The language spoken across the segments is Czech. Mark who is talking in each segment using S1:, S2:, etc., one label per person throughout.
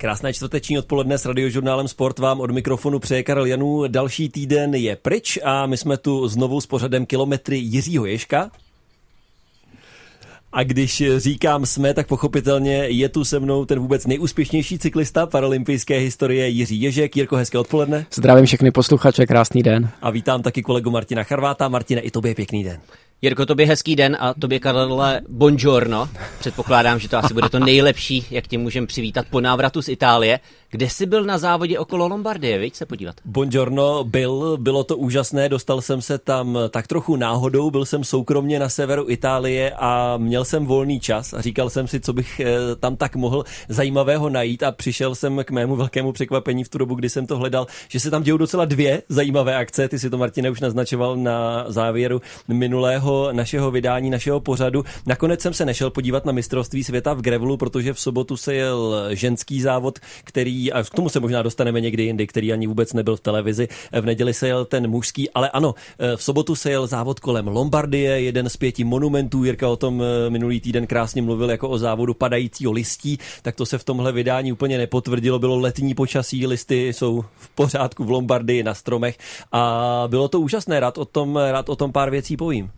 S1: Krásné čtvrteční odpoledne s radiožurnálem Sport vám od mikrofonu přeje Karel Janů. Další týden je pryč a my jsme tu znovu s pořadem kilometry Jiřího Ješka. A když říkám jsme, tak pochopitelně je tu se mnou ten vůbec nejúspěšnější cyklista paralympijské historie Jiří Ježek. Jirko, hezké odpoledne.
S2: Zdravím všechny posluchače, krásný den.
S1: A vítám taky kolegu Martina Charváta. Martine, i tobě pěkný den.
S3: Jirko, tobě hezký den a tobě, Karle, buongiorno. Předpokládám, že to asi bude to nejlepší, jak tě můžeme přivítat po návratu z Itálie. Kde jsi byl na závodě okolo Lombardie, víš se podívat?
S1: Buongiorno, byl, bylo to úžasné, dostal jsem se tam tak trochu náhodou, byl jsem soukromně na severu Itálie a měl jsem volný čas a říkal jsem si, co bych eh, tam tak mohl zajímavého najít a přišel jsem k mému velkému překvapení v tu dobu, kdy jsem to hledal, že se tam dějou docela dvě zajímavé akce, ty si to Martine už naznačoval na závěru minulého našeho vydání, našeho pořadu. Nakonec jsem se nešel podívat na mistrovství světa v Grevelu, protože v sobotu se jel ženský závod, který a k tomu se možná dostaneme někdy jindy, který ani vůbec nebyl v televizi. V neděli se jel ten mužský, ale ano, v sobotu se jel závod kolem Lombardie, jeden z pěti monumentů. Jirka o tom eh, minulý týden krásně mluvil jako o závodu padajícího listí, tak to se v tomhle vydání úplně nepotvrdilo. Bylo letní počasí, listy jsou v pořádku v Lombardii na stromech a bylo to úžasné. Rád o tom, rád o tom pár věcí povím.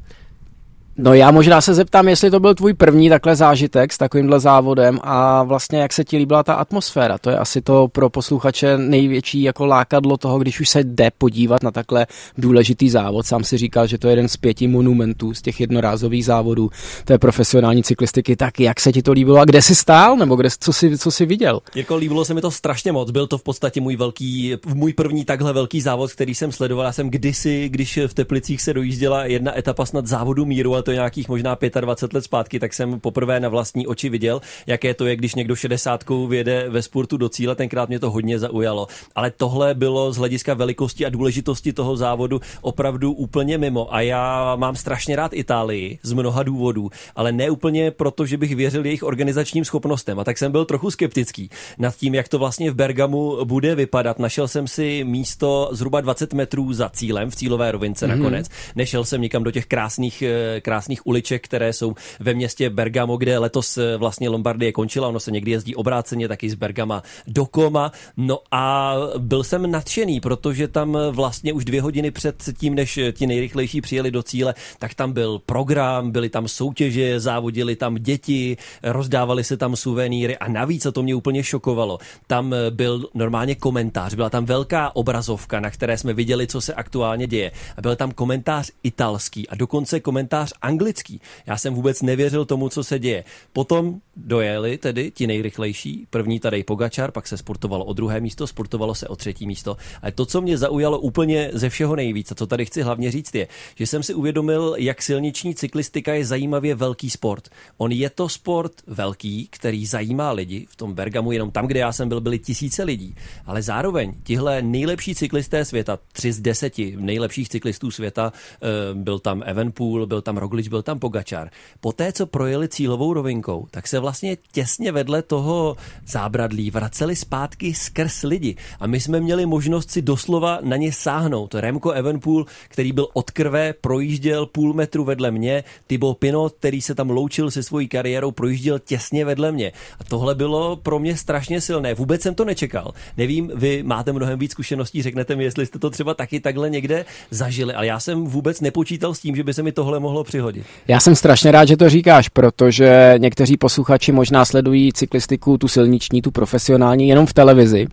S2: No já možná se zeptám, jestli to byl tvůj první takhle zážitek s takovýmhle závodem a vlastně jak se ti líbila ta atmosféra. To je asi to pro posluchače největší jako lákadlo toho, když už se jde podívat na takhle důležitý závod. Sám si říkal, že to je jeden z pěti monumentů z těch jednorázových závodů té profesionální cyklistiky. Tak jak se ti to líbilo a kde jsi stál nebo kde, co, jsi, co jsi viděl?
S1: Jako líbilo se mi to strašně moc. Byl to v podstatě můj velký, můj první takhle velký závod, který jsem sledoval. Já jsem kdysi, když v Teplicích se dojížděla jedna etapa snad závodu míru, a to nějakých možná 25 let zpátky, tak jsem poprvé na vlastní oči viděl, jaké to je, když někdo 60 vyjede ve sportu do cíle. Tenkrát mě to hodně zaujalo. Ale tohle bylo z hlediska velikosti a důležitosti toho závodu opravdu úplně mimo. A já mám strašně rád Itálii z mnoha důvodů, ale ne úplně proto, že bych věřil jejich organizačním schopnostem. A tak jsem byl trochu skeptický nad tím, jak to vlastně v Bergamu bude vypadat. Našel jsem si místo zhruba 20 metrů za cílem v cílové rovince mm-hmm. nakonec. Nešel jsem nikam do těch krásných, eh, krásných uliček, které jsou ve městě Bergamo, kde letos eh, vlastně Lombardie končila. Ono se někdy jezdí obráceně taky z Bergama do Koma. No a byl jsem nadšený, protože tam vlastně už dvě hodiny před tím, než ti nejrychlejší přijeli do cíle, tak tam byl program, byly tam soutěže, závodili tam děti, rozdávali se tam suvenýry a navíc, a to mě úplně šokovalo, tam byl normálně komentář, byla tam velká obrazovka, na které jsme viděli, co se aktuálně děje. A byl tam komentář italský a dokonce komentář anglický. Já jsem vůbec nevěřil tomu, co se děje. Potom dojeli tedy ti nejrychlejší, první tady Pogačar, pak se sportovalo o druhé místo, sportovalo se o třetí místo. A to, co mě zaujalo úplně ze všeho nejvíc, a co tady chci hlavně říct, je, že jsem si uvědomil, jak silniční cyklistika je zajímavě velký sport. On je to sport velký, který zajímá lidi. V tom Bergamu, jenom tam, kde já jsem byl, byly tisíce lidí. Ale zároveň tihle nejlepší cyklisté světa, tři z deseti nejlepších cyklistů světa, eh, byl tam Evenpool, byl tam Roglič, byl tam Pogačar. Poté, co projeli cílovou rovinkou, tak se vlastně těsně vedle toho zábradlí vraceli zpátky skrz lidi. A my jsme měli možnost si doslova na ně sáhnout. Remco Evenpool, který byl od krve, projížděl půl metru vedle mě, Thibaut Pinot, který se tam loučil se svojí kariérou, projížděl těsně vedle mě. A tohle bylo pro mě strašně silné. Vůbec jsem to nečekal. Nevím, vy máte mnohem víc zkušeností, řeknete mi, jestli jste to třeba taky takhle někde zažili, ale já jsem vůbec nepočítal s tím, že by se mi tohle mohlo přihodit.
S2: Já jsem strašně rád, že to říkáš, protože někteří posluchači možná sledují cyklistiku, tu silniční, tu profesionální, jenom v televizi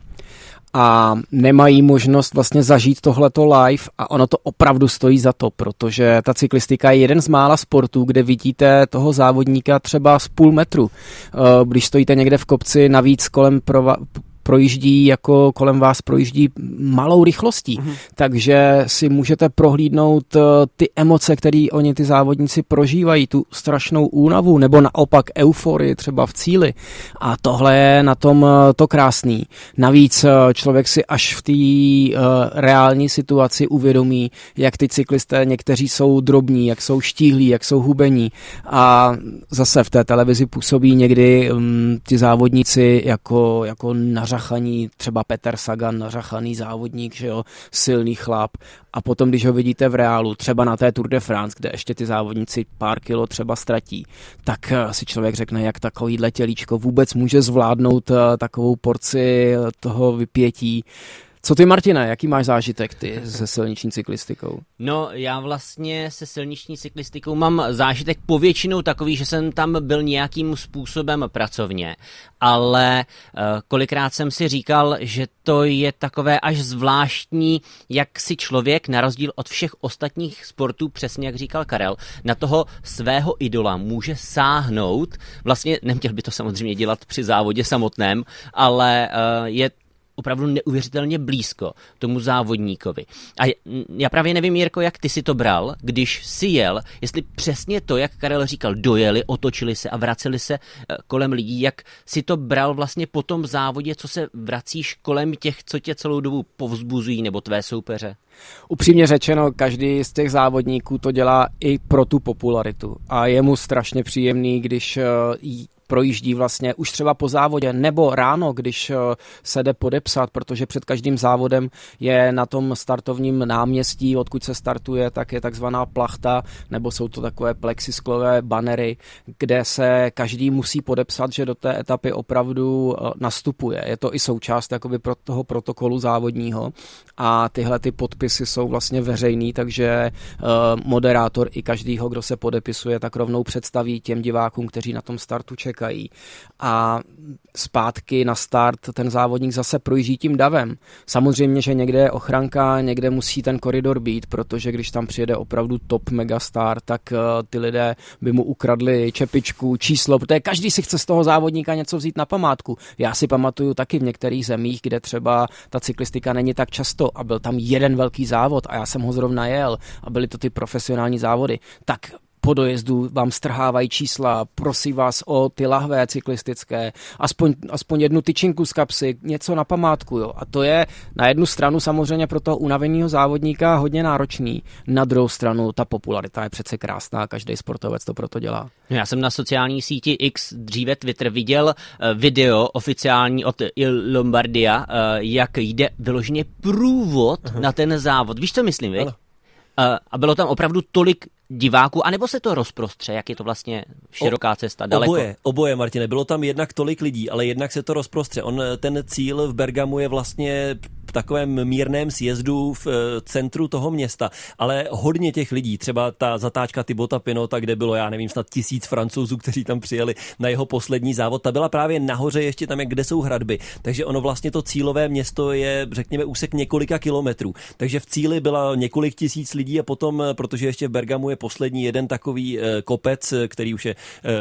S2: a nemají možnost vlastně zažít tohleto live a ono to opravdu stojí za to, protože ta cyklistika je jeden z mála sportů, kde vidíte toho závodníka třeba z půl metru. Eh, když stojíte někde v kopci navíc kolem projíždí jako kolem vás projíždí malou rychlostí, mm-hmm. takže si můžete prohlídnout eh, ty emoce, které oni ty závodníci prožívají, tu strašnou únavu nebo naopak euforii třeba v cíli a tohle je na tom eh, to krásný. Navíc eh, člověk si až v té reální situaci uvědomí, jak ty cyklisté někteří jsou drobní, jak jsou štíhlí, jak jsou hubení a zase v té televizi působí někdy um, ti závodníci jako, jako nařazený nařachaní, třeba Peter Sagan, nařachaný závodník, že jo, silný chlap. A potom, když ho vidíte v reálu, třeba na té Tour de France, kde ještě ty závodníci pár kilo třeba ztratí, tak eh, si člověk řekne, jak takovýhle tělíčko vůbec může zvládnout eh, takovou porci toho vypětí. Co ty, Martina, jaký máš zážitek ty se silniční cyklistikou?
S3: No, já vlastně se silniční cyklistikou mám zážitek povětšinou takový, že jsem tam byl nějakým způsobem pracovně, ale uh, kolikrát jsem si říkal, že to je takové až zvláštní, jak si člověk, na rozdíl od všech ostatních sportů, přesně jak říkal Karel, na toho svého idola může sáhnout. Vlastně neměl by to samozřejmě dělat při závodě samotném, ale uh, je opravdu neuvěřitelně blízko tomu závodníkovi. A já právě nevím, Jirko, jak ty si to bral, když si jel, jestli přesně to, jak Karel říkal, dojeli, otočili se a vraceli se eh, kolem lidí, jak si to bral vlastně po tom závodě, co se vracíš kolem těch, co tě celou dobu povzbuzují, nebo tvé soupeře?
S2: Upřímně řečeno, každý z těch závodníků to dělá i pro tu popularitu. A je mu strašně příjemný, když eh, projíždí vlastně už třeba po závodě nebo ráno, když eh, se jde podepsat, protože před každým závodem je na tom startovním náměstí, odkud se startuje, tak je takzvaná plachta, nebo jsou to takové plexisklové banery, kde se každý musí podepsat, že do té etapy opravdu eh, nastupuje. Je to i součást jakoby pro toho protokolu závodního a tyhle ty podpisy jsou vlastně veřejný, takže uh, moderátor i každýho, kdo se podepisuje, tak rovnou představí těm divákům, kteří na tom startu čekají. A zpátky na start ten závodník zase projíždí tím davem. Samozřejmě, že někde je ochranka, někde musí ten koridor být, protože když tam přijede opravdu top megastar, tak uh, ty lidé by mu ukradli čepičku, číslo, protože každý si chce z toho závodníka něco vzít na památku. Já si pamatuju taky v některých zemích, kde třeba ta cyklistika není tak často a byl tam jeden velký závod a já jsem ho zrovna jel a byly to ty profesionální závody, tak po dojezdu vám strhávají čísla, prosí vás o ty lahvé cyklistické, aspoň, aspoň jednu tyčinku z kapsy, něco na památku. Jo. A to je na jednu stranu samozřejmě pro toho unaveného závodníka hodně náročný, na druhou stranu ta popularita je přece krásná, každý sportovec to proto dělá.
S3: No já jsem na sociální síti X, dříve Twitter, viděl eh, video oficiální od Il Lombardia, eh, jak jde vyloženě průvod uh-huh. na ten závod. Víš, co myslím, vy? A bylo tam opravdu tolik diváků, anebo se to rozprostře, jak je to vlastně široká cesta, daleko?
S1: Oboje, oboje, Martine. Bylo tam jednak tolik lidí, ale jednak se to rozprostře. On, ten cíl v Bergamu je vlastně takovém mírném sjezdu v eh, centru toho města, ale hodně těch lidí, třeba ta zatáčka Tibota Pinota, kde bylo, já nevím, snad tisíc francouzů, kteří tam přijeli na jeho poslední závod, ta byla právě nahoře ještě tam, kde jsou hradby. Takže ono vlastně to cílové město je, řekněme, úsek několika kilometrů. Takže v cíli byla několik tisíc lidí a potom, eh, protože ještě v Bergamu je poslední jeden takový eh, kopec, který už je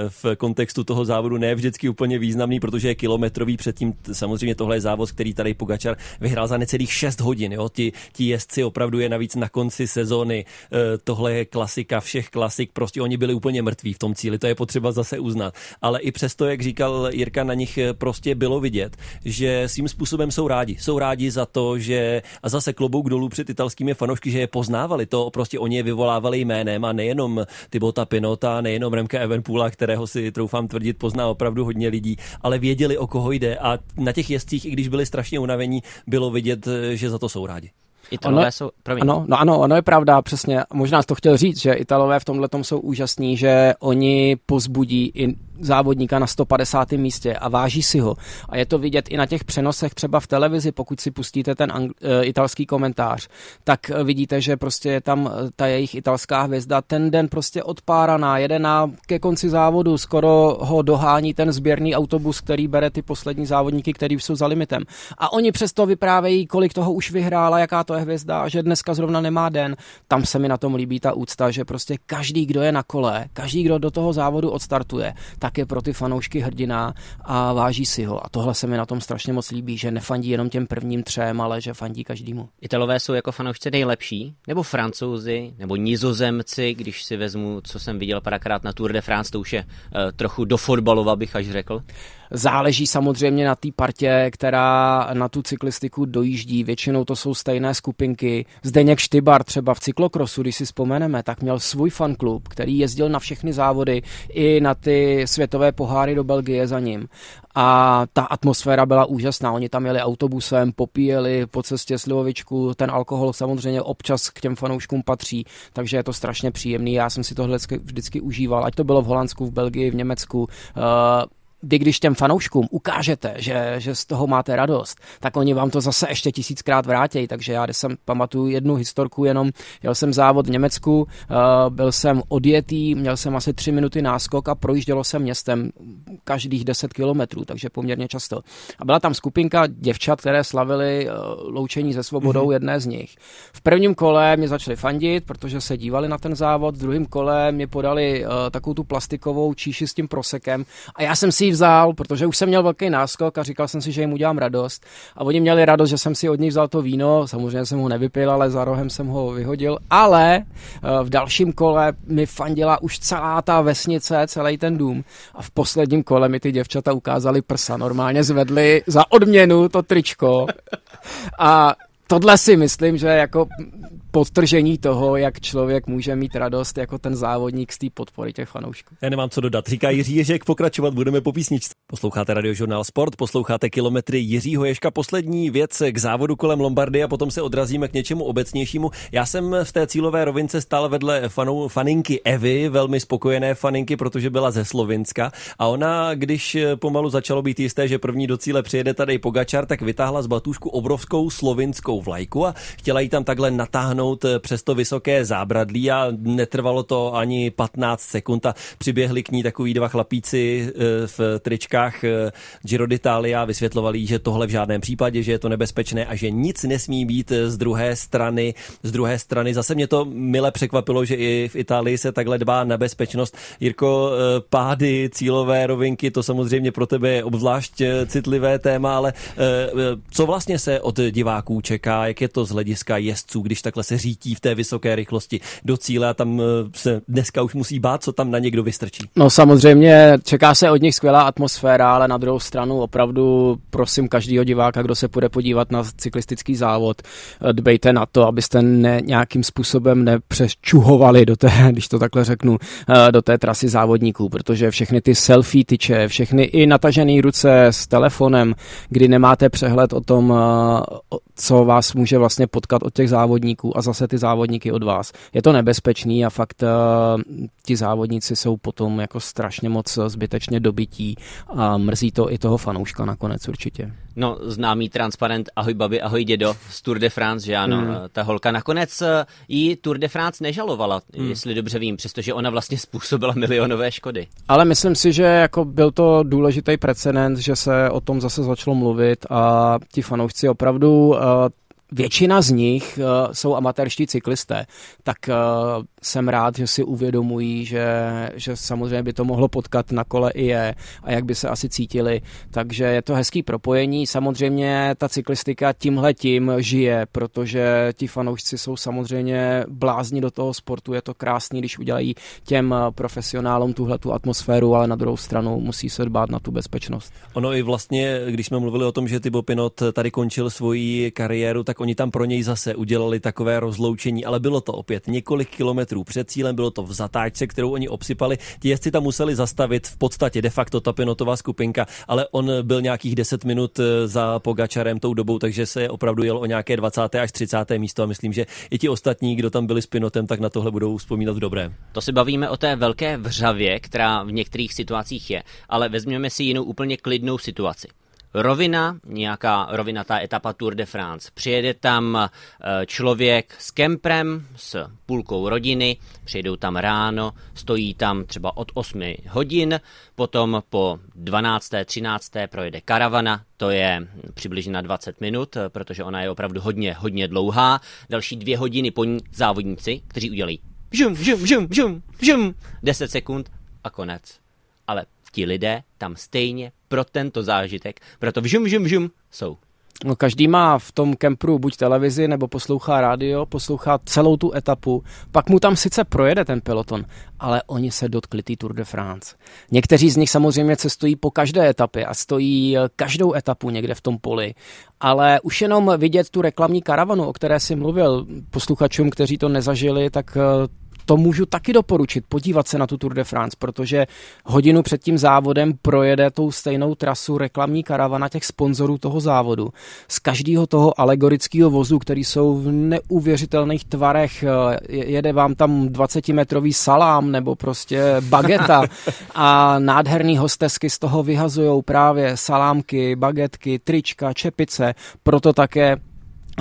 S1: v kontextu toho závodu ne vždycky úplně významný, protože je kilometrový předtím. Samozřejmě tohle je závod, který tady Pogačar vyhrál za necelých 6 hodin. Jo? Ti, ti jezdci opravdu je navíc na konci sezóny. E, tohle je klasika všech klasik. Prostě oni byli úplně mrtví v tom cíli. To je potřeba zase uznat. Ale i přesto, jak říkal Jirka, na nich e, prostě bylo vidět, že svým způsobem jsou rádi. Jsou rádi za to, že a zase klobouk dolů před italskými fanoušky, že je poznávali. To prostě oni je vyvolávali jménem a nejenom Tybota Pinota, nejenom Remka Evenpoola, kterého si troufám tvrdit pozná opravdu hodně lidí, ale věděli, o koho jde a na těch jezdcích, i když byli strašně unavení, bylo vidět, vidět, eh, že za to jsou rádi.
S3: Italové ono, jsou, promiň.
S2: Ano, no ano, ono je pravda, přesně. Možná jsi to chtěl říct, že Italové v tomhle jsou úžasní, že oni pozbudí i závodníka na 150. místě a váží si ho. A je to vidět i na těch přenosech třeba v televizi, pokud si pustíte ten ang- e, italský komentář, tak vidíte, že prostě je tam eh, ta jejich italská hvězda ten den prostě odpáraná, jede na, ke konci závodu, skoro ho dohání ten sběrný autobus, který bere ty poslední závodníky, který jsou za limitem. A oni přesto vyprávějí, kolik toho už vyhrála, jaká to je hvězda, že dneska zrovna nemá den. Tam se mi na tom líbí ta úcta, že prostě každý, kdo je na kole, každý, kdo do toho závodu odstartuje, tak je pro ty fanoušky hrdina a váží si ho. A tohle se mi na tom strašně moc líbí, že nefandí jenom těm prvním třem, ale že fandí každému.
S3: Italové jsou jako fanoušci nejlepší, nebo francouzi, nebo nizozemci, když si vezmu, co jsem viděl párkrát na Tour de France, to už je uh, trochu do fotbalova, bych až řekl.
S2: Záleží samozřejmě na té partě, která na tu cyklistiku dojíždí. Většinou to jsou stejné skupinky. Zdeněk Štybar třeba v cyklokrosu, když si vzpomeneme, tak měl svůj fanklub, který jezdil na všechny závody i na ty světové poháry do Belgie za ním a ta atmosféra byla úžasná. Oni tam jeli autobusem, popíjeli po cestě slivovičku, ten alkohol samozřejmě občas k těm fanouškům patří, takže je to strašně příjemný. Já jsem si tohle vždycky, užíval, ať to bylo v Holandsku, v Belgii, v Německu. Uh, vy když těm fanouškům ukážete, že, že z toho máte radost, tak oni vám to zase ještě tisíckrát vrátí. Takže já když jsem pamatuju jednu historku jenom, jel jsem závod v Německu, uh, byl jsem odjetý, měl jsem asi tři minuty náskok a projíždělo jsem městem každých 10 kilometrů, takže poměrně často. A byla tam skupinka děvčat, které slavili uh, loučení se svobodou mm-hmm. jedné z nich. V prvním kole mě začali fandit, protože se dívali na ten závod, v druhém kole mě podali uh, takovou tu plastikovou číši s tím prosekem a já jsem si ji vzal, protože už jsem měl velký náskok a říkal jsem si, že jim udělám radost. A oni měli radost, že jsem si od nich vzal to víno, samozřejmě jsem ho nevypil, ale za rohem jsem ho vyhodil. Ale eh, v dalším kole mi fandila už celá ta vesnice, celý ten dům. A v posledním kole mi ty děvčata ukázali prsa. Normálně zvedli za odměnu to tričko. A tohle si myslím, že jako podtržení toho, jak člověk může mít radost jako ten závodník z té podpory těch fanoušků.
S1: Já nemám co dodat. Říká Jiří Ježek, pokračovat budeme po písničce. Posloucháte radiožurnál Sport, posloucháte kilometry Jiřího Ježka. Poslední věc k závodu kolem Lombardy a potom se odrazíme k něčemu obecnějšímu. Já jsem v té cílové rovince stál vedle fanou, faninky Evy, velmi spokojené faninky, protože byla ze Slovinska a ona, když pomalu začalo být jisté, že první do cíle přijede tady Pogačar, tak vytáhla z batušku obrovskou slovinskou vlajku a chtěla ji tam takhle natáhnout přes to vysoké zábradlí a netrvalo to ani 15 sekund a přiběhli k ní takový dva chlapíci eh, v tričkách eh, Giro d'Italia a vysvětlovali, že tohle v žádném případě, že je to nebezpečné a že nic nesmí být z druhé strany. Z druhé strany zase mě to mile překvapilo, že i v Itálii se takhle dbá na bezpečnost. Jirko, eh, pády, cílové rovinky, to samozřejmě pro tebe je obzvlášť citlivé téma, ale co vlastně se od diváků čeká, jak je to z hlediska jezdců, když takhle se řítí v té vysoké rychlosti do cíle a tam se dneska už musí bát, co tam na někdo vystrčí?
S2: No samozřejmě čeká se od nich skvělá atmosféra, ale na druhou stranu opravdu prosím každého diváka, kdo se půjde podívat na cyklistický závod, dbejte na to, abyste ne, nějakým způsobem nepřečuhovali do té, když to takhle řeknu, eh, do té trasy závodníků, protože všechny ty selfie tyče, všechny i natažené ruce s telefonem, kdy nemáte přehled o tom, eh, co vás může vlastně potkat od těch závodníků a zase ty závodníky od vás. Je to nebezpečný a fakt uh, ti závodníci jsou potom jako strašně moc zbytečně dobytí a mrzí to i toho fanouška nakonec určitě.
S3: No, známý transparent Ahoj babi, ahoj dědo z Tour de France, že ano. Hmm. Ta holka nakonec eh, jí Tour de France nežalovala, hmm. jestli dobře vím, přestože ona vlastně způsobila milionové škody.
S2: Ale myslím si, že jako byl to důležitý precedent, že se o tom zase začalo mluvit a ti fanoušci opravdu uh, Většina z nich uh, jsou amatérští cyklisté, tak uh, jsem rád, že si uvědomují, že, že samozřejmě by to mohlo potkat na kole i je a jak by se asi cítili. Takže je to hezký propojení. Samozřejmě ta cyklistika tímhle tím žije, protože ti fanoušci jsou samozřejmě blázni do toho sportu. Je to krásný, když udělají těm profesionálům tuhle tu atmosféru, ale na druhou stranu musí se dbát na tu bezpečnost.
S1: Ono i vlastně, když jsme mluvili o tom, že Thibaut Pinot tady končil svoji kariéru, tak oni tam pro něj zase udělali takové rozloučení, ale bylo to opět několik kilometrů před cílem, bylo to v zatáčce, kterou oni obsypali. Ti jezdci tam museli zastavit v podstatě de facto ta pinotová skupinka, ale on byl nějakých 10 minut eh, za Pogačarem tou dobou, takže se opravdu jel o nějaké 20. až 30. místo a myslím, že i ti ostatní, kdo tam byli s Pinotem, tak na tohle budou vzpomínat v dobré.
S3: To si bavíme o té velké vřavě, která v některých situacích je, ale vezměme si jinou úplně klidnou situaci rovina, nějaká rovinatá etapa Tour de France. Přijede tam eh, člověk s kemprem, s půlkou rodiny, přijedou tam ráno, stojí tam třeba od 8 hodin, potom po 12. 13. projede karavana, to je přibližně na 20 minut, eh, protože ona je opravdu hodně, hodně dlouhá. Další dvě hodiny po ní závodníci, kteří udělají žum, žum, žum, žum, žum, 10 sekund a konec. Ale ti lidé tam stejně pro tento zážitek, proto vžum, vžum, vžum jsou.
S2: No, každý má v tom kempru buď televizi, nebo poslouchá rádio, poslouchá celou tu etapu. Pak mu tam sice projede ten peloton, ale oni se dotkli tý Tour de France. Někteří z nich samozřejmě cestují po každé etapě a stojí eh, každou etapu někde v tom poli. Ale už jenom vidět tu reklamní karavanu, o které si mluvil, posluchačům, kteří to nezažili, tak eh, to můžu taky doporučit, podívat se na tu Tour de France, protože hodinu před tím závodem projede tou stejnou trasu reklamní karavana těch sponzorů toho závodu. Z každého toho alegorického vozu, který jsou v neuvěřitelných tvarech, eh, jede vám tam 20-metrový salám nebo prostě bageta a nádherný hostesky z toho vyhazují právě salámky, bagetky, trička, čepice, proto také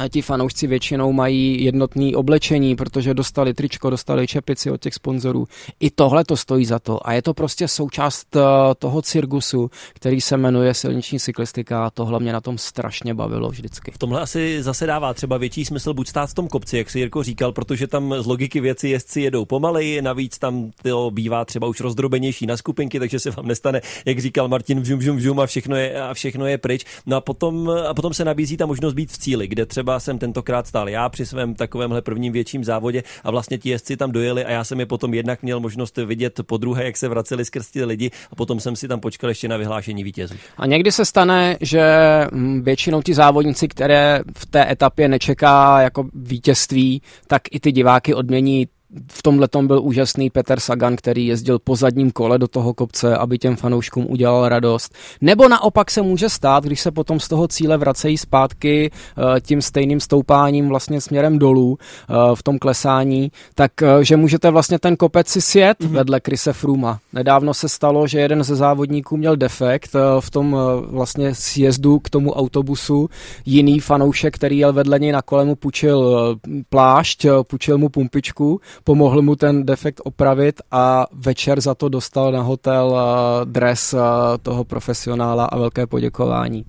S2: ti fanoušci většinou mají jednotný oblečení, protože dostali tričko, dostali čepici od těch sponzorů. I tohle to stojí za to a je to prostě součást eh, toho cirkusu, který se jmenuje silniční cyklistika a tohle mě na tom strašně bavilo vždycky.
S1: V tomhle asi zase dává třeba větší smysl buď stát v tom kopci, jak si Jirko říkal, protože tam z logiky věci jezdci jedou pomaleji, navíc tam to bývá třeba už rozdrobenější na skupinky, takže se vám nestane, jak říkal Martin, vžum, vžum, vžum a všechno je, a všechno je pryč. No a potom, a potom se nabízí ta možnost být v cíli, kde třeba třeba jsem tentokrát stál já při svém takovémhle prvním větším závodě a vlastně ti jezdci tam dojeli a já jsem je potom jednak měl možnost vidět po druhé, jak se vraceli skrz ty lidi a potom jsem si tam počkal ještě na vyhlášení vítězů.
S2: A někdy se stane, že mm, většinou ti závodníci, které v té etapě nečeká jako vítězství, tak i ty diváky odmění v tomhle tom byl úžasný Peter Sagan, který jezdil po zadním kole do toho kopce, aby těm fanouškům udělal radost. Nebo naopak se může stát, když se potom z toho cíle vracejí zpátky eh, tím stejným stoupáním vlastně směrem dolů eh, v tom klesání, tak eh, že můžete vlastně ten kopec si sjet mm-hmm. vedle Krise Fruma. Nedávno se stalo, že jeden ze závodníků měl defekt v tom vlastně sjezdu k tomu autobusu. Jiný fanoušek, který jel vedle něj na kole, mu půjčil plášť, půjčil mu pumpičku, pomohl mu ten defekt opravit a večer za to dostal na hotel eh, dres eh, toho profesionála a velké poděkování.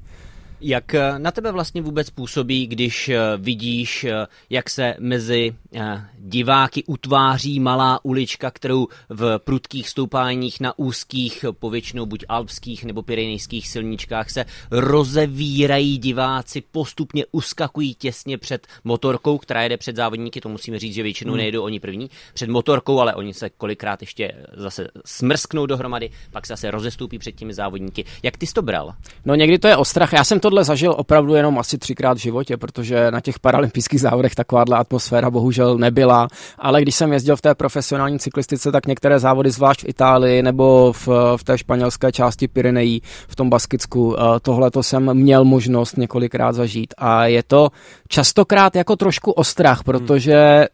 S3: Jak eh, na tebe vlastně vůbec působí, když eh, vidíš, eh, jak se mezi diváky utváří malá ulička, kterou v prudkých stoupáních na úzkých, povětšinou buď alpských nebo pyrenejských silničkách se rozevírají diváci, postupně uskakují těsně před motorkou, která jede před závodníky, to musíme říct, že většinou hmm. nejedou oni první, před motorkou, ale oni se kolikrát ještě zase smrsknou dohromady, pak se zase rozestoupí před těmi závodníky. Jak ty jsi to bral?
S2: No někdy to je ostrach. Já jsem tohle zažil opravdu jenom asi třikrát v životě, protože na těch paralympijských závodech takováhle atmosféra bohužel nebyla, ale když jsem jezdil v té profesionální cyklistice, tak některé závody, zvlášť v Itálii nebo v, v té španělské části Pyrenejí, v tom Baskicku, eh, tohle to jsem měl možnost několikrát zažít. A je to častokrát jako trošku ostrach, protože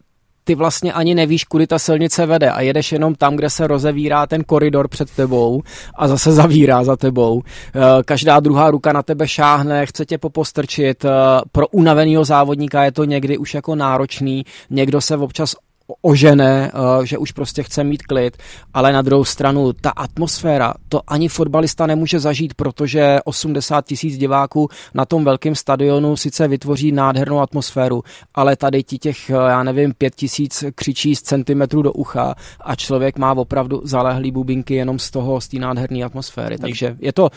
S2: ty vlastně ani nevíš, kudy ta silnice vede a jedeš jenom tam, kde se rozevírá ten koridor před tebou a zase zavírá za tebou. Eh, každá druhá ruka na tebe šáhne, chce tě popostrčit. Eh, pro unaveného závodníka je to někdy už jako náročný. Někdo se občas ožené, eh, že už prostě chce mít klid, ale na druhou stranu ta atmosféra, to ani fotbalista nemůže zažít, protože 80 tisíc diváků na tom velkém stadionu sice vytvoří nádhernou atmosféru, ale tady ti těch, eh, já nevím, 5 tisíc křičí z centimetru do ucha a člověk má opravdu zalehlý bubinky jenom z toho, z té nádherné atmosféry. Takže je to uh,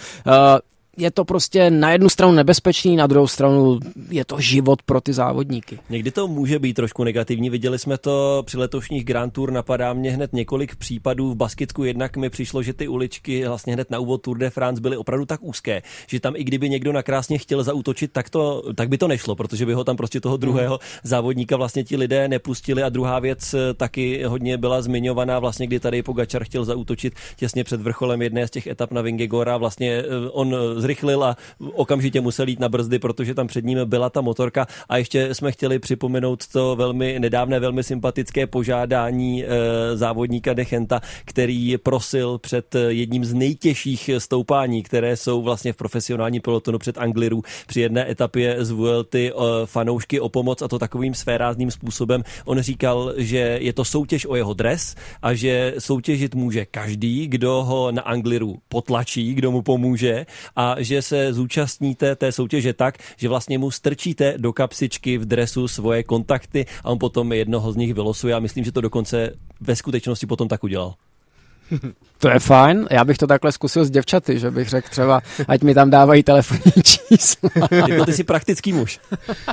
S2: je to prostě na jednu stranu nebezpečný, na druhou stranu je to život pro ty závodníky.
S1: Někdy to může být trošku negativní. Viděli jsme to při letošních Grand Tour, napadá mě hned několik případů v Baskicku. Jednak mi přišlo, že ty uličky vlastně hned na úvod Tour de France byly opravdu tak úzké, že tam i kdyby někdo nakrásně chtěl zautočit, tak, to, tak by to nešlo, protože by ho tam prostě toho druhého mm. závodníka vlastně ti lidé nepustili. A druhá věc eh, taky hodně byla zmiňovaná, vlastně kdy tady Pogačar chtěl zautočit těsně před vrcholem jedné z těch etap na Vingegora. Vlastně eh, on zrychlil a okamžitě musel jít na brzdy, protože tam před ním byla ta motorka. A ještě jsme chtěli připomenout to velmi nedávné, velmi sympatické požádání e, závodníka Dechenta, který prosil před jedním z nejtěžších stoupání, které jsou vlastně v profesionální pelotonu před Angliru při jedné etapě z Vuelty e, fanoušky o pomoc a to takovým svérázným způsobem. On říkal, že je to soutěž o jeho dres a že soutěžit může každý, kdo ho na Angliru potlačí, kdo mu pomůže a že se zúčastníte té soutěže tak, že vlastně mu strčíte do kapsičky v dresu svoje kontakty a on potom jednoho z nich vylosuje a myslím, že to dokonce ve skutečnosti potom tak udělal.
S2: To je fajn, já bych to takhle zkusil s děvčaty, že bych řekl třeba, ať mi tam dávají telefonní čísla.
S1: Jako ty jsi praktický muž.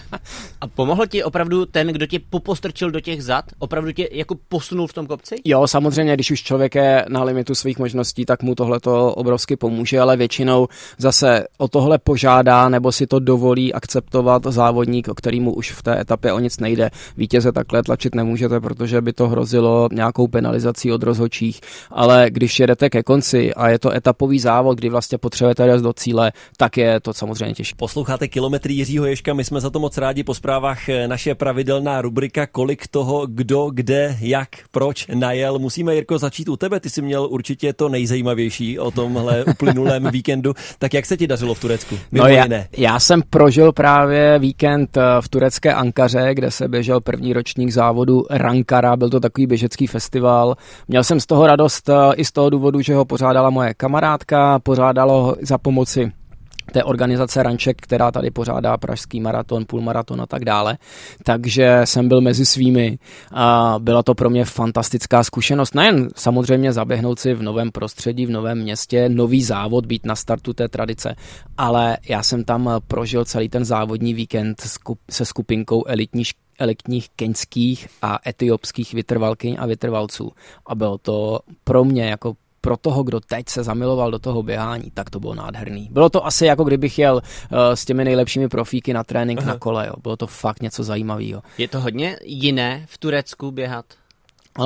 S3: A pomohl ti opravdu ten, kdo tě popostrčil do těch zad? Opravdu tě jako posunul v tom kopci?
S2: Jo, samozřejmě, když už člověk je na limitu svých možností, tak mu tohle to obrovsky pomůže, ale většinou zase o tohle požádá nebo si to dovolí akceptovat závodník, o kterýmu už v té etapě o nic nejde. Vítěze takhle tlačit nemůžete, protože by to hrozilo nějakou penalizací od rozhodčích, ale když jedete ke konci a je to etapový závod, kdy vlastně potřebujete jít do cíle, tak je to samozřejmě těžké.
S1: Posloucháte kilometry Jiřího Ješka, my jsme za to moc rádi po zprávách eh, naše pravidelná rubrika, kolik toho, kdo, kde, jak, proč najel. Musíme, Jirko, začít u tebe. Ty jsi měl určitě to nejzajímavější o tomhle uplynulém víkendu. Tak jak se ti dařilo v Turecku?
S2: Mimo no já, jiné. já jsem prožil právě víkend eh, v turecké Ankaře, kde se běžel první ročník závodu Rankara, byl to takový běžecký festival. Měl jsem z toho radost i z toho důvodu, že ho pořádala moje kamarádka, pořádalo za pomoci té organizace Ranček, která tady pořádá pražský maraton, půlmaraton a tak dále. Takže jsem byl mezi svými a byla to pro mě fantastická zkušenost. Nejen samozřejmě zaběhnout si v novém prostředí, v novém městě, nový závod, být na startu té tradice, ale já jsem tam prožil celý ten závodní víkend se skupinkou elitní elitních keňských a etiopských vytrvalkyň a vytrvalců. A bylo to pro mě jako pro toho, kdo teď se zamiloval do toho běhání, tak to bylo nádherný. Bylo to asi jako kdybych jel uh, s těmi nejlepšími profíky na trénink Aha. na kole. Jo. Bylo to fakt něco zajímavého.
S3: Je to hodně jiné v Turecku běhat?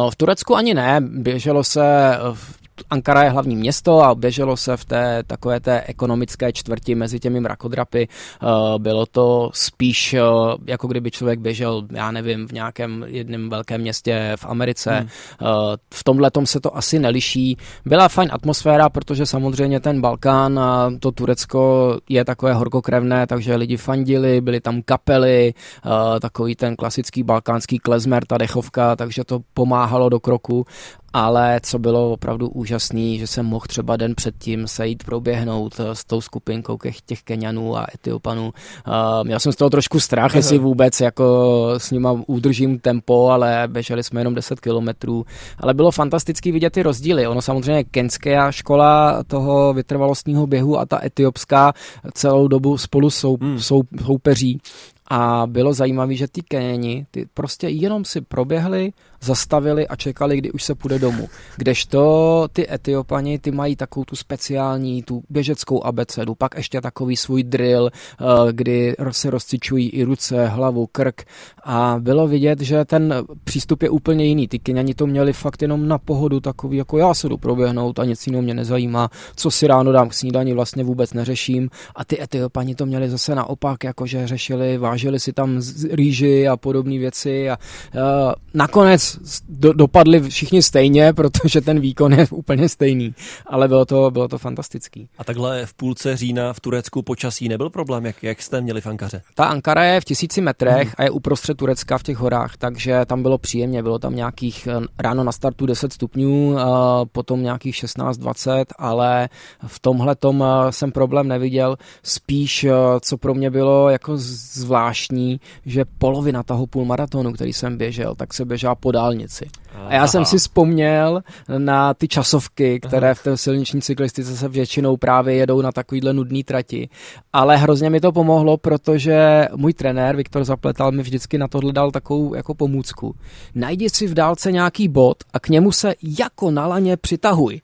S2: V Turecku ani ne, běželo se v Ankara je hlavní město a běželo se v té takové té ekonomické čtvrti mezi těmi mrakodrapy. Eh, bylo to spíš eh, jako kdyby člověk běžel, já nevím, v nějakém jednom velkém městě v Americe. Hmm. Eh, v tomhle tom se to asi neliší. Byla fajn atmosféra, protože samozřejmě ten Balkán a to Turecko je takové horkokrevné, takže lidi fandili, byly tam kapely, takový ten klasický balkánský klezmer, ta dechovka, takže to pomáhalo do kroku ale co bylo opravdu úžasný, že jsem mohl třeba den předtím se jít proběhnout eh, s tou skupinkou těch Kenianů a Etiopanů. Uh, měl jsem z toho trošku strach, jestli vůbec jako s nima udržím tempo, ale běželi jsme jenom 10 kilometrů. Ale bylo fantastický vidět ty rozdíly. Ono samozřejmě kenská škola toho vytrvalostního běhu a ta etiopská celou dobu spolu sou, hmm. sou, soupeří a bylo zajímavé, že ty Keněni ty prostě jenom si proběhli, zastavili a čekali, kdy už se půjde domů. Kdežto ty Etiopani, ty mají takovou tu speciální, tu běžeckou abecedu, pak ještě takový svůj drill, eh, kdy se rozcičují i ruce, hlavu, krk a bylo vidět, že ten přístup je úplně jiný. Ty Keňani to měli fakt jenom na pohodu takový, jako já se jdu proběhnout a nic jiného mě nezajímá, co si ráno dám k snídani, vlastně vůbec neřeším a ty Etiopani to měli zase naopak, jakože řešili vážně vážili si tam rýži a podobné věci a uh, nakonec do, dopadli všichni stejně, protože ten výkon je úplně stejný, ale bylo to, bylo to fantastický.
S1: A takhle v půlce října v Turecku počasí nebyl problém, jak, jak jste měli v Ankaře?
S2: Ta Ankara je v tisíci metrech hmm. a je uprostřed Turecka v těch horách, takže tam bylo příjemně, bylo tam nějakých eh, ráno na startu 10 stupňů, uh, potom nějakých 16-20, ale v tomhle tom jsem problém neviděl, spíš co pro mě bylo jako zvláštní zvláštní, že polovina toho půlmaratonu, který jsem běžel, tak se běžela po dálnici. A já Aha. jsem si vzpomněl na ty časovky, které Aha. v té silniční cyklistice se většinou právě jedou na takovýhle nudný trati. Ale hrozně mi to pomohlo, protože můj trenér Viktor Zapletal mi vždycky na tohle dal takovou jako pomůcku. Najdi si v dálce nějaký bod a k němu se jako na laně přitahuj.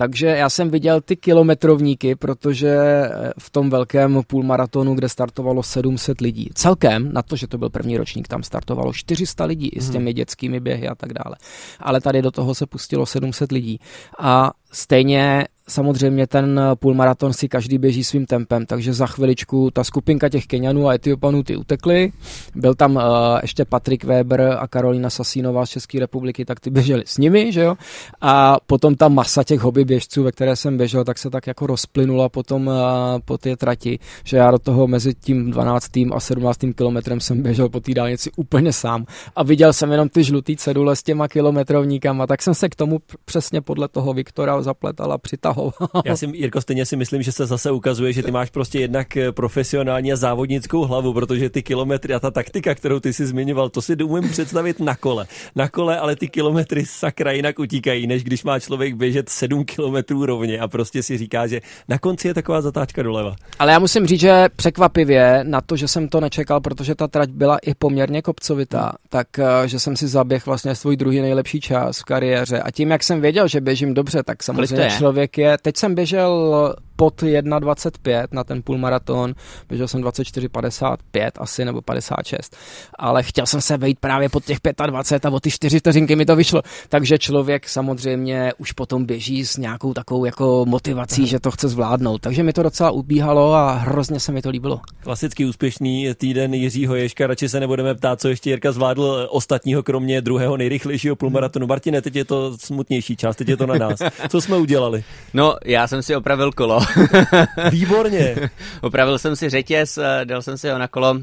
S2: Takže já jsem viděl ty kilometrovníky, protože eh, v tom velkém půlmaratonu, kde startovalo 700 lidí, celkem, na to, že to byl první ročník, tam startovalo 400 lidí i s mhm. těmi dětskými běhy a tak dále. Ale tady do toho se pustilo 700 lidí. A stejně samozřejmě ten půlmaraton si každý běží svým tempem, takže za chviličku ta skupinka těch Kenianů a Etiopanů ty utekly. Byl tam uh, ještě Patrik Weber a Karolina Sasínová z České republiky, tak ty běželi s nimi, že jo? A potom ta masa těch hobby běžců, ve které jsem běžel, tak se tak jako rozplynula potom uh, po té trati, že já do toho mezi tím 12. a 17. kilometrem jsem běžel po té dálnici úplně sám a viděl jsem jenom ty žlutý cedule s těma kilometrovníkama, tak jsem se k tomu přesně podle toho Viktora zapletal a
S1: Já si, Jirko, stejně si myslím, že se zase ukazuje, že ty máš prostě jednak eh, profesionální a závodnickou hlavu, protože ty kilometry a ta taktika, kterou ty si zmiňoval, to si umím představit na kole. Na kole, ale ty kilometry sakra jinak utíkají, než když má člověk běžet 7 kilometrů rovně a prostě si říká, že na konci je taková zatáčka doleva.
S2: Ale já musím říct, že překvapivě na to, že jsem to nečekal, protože ta trať byla i poměrně kopcovitá, tak eh, že jsem si zaběh vlastně svůj druhý nejlepší čas v kariéře. A tím, jak jsem věděl, že běžím dobře, tak samozřejmě člověk je. Teď jsem běžel pod 1,25 na ten půlmaraton, běžel jsem 24,55 asi nebo 56, ale chtěl jsem se vejít právě pod těch 25 a o ty 4 vteřinky mi to vyšlo, takže člověk samozřejmě už potom běží s nějakou takovou jako motivací, že to chce zvládnout, takže mi to docela ubíhalo a hrozně se mi to líbilo.
S1: Klasicky úspěšný týden Jiřího Ješka, radši se nebudeme ptát, co ještě Jirka zvládl ostatního, kromě druhého nejrychlejšího půlmaratonu. Martine, teď je to smutnější část, teď je to na nás. Co jsme udělali?
S3: No, já jsem si opravil kolo.
S1: Výborně.
S3: Opravil jsem si řetěz, eh, dal jsem si ho na kolo,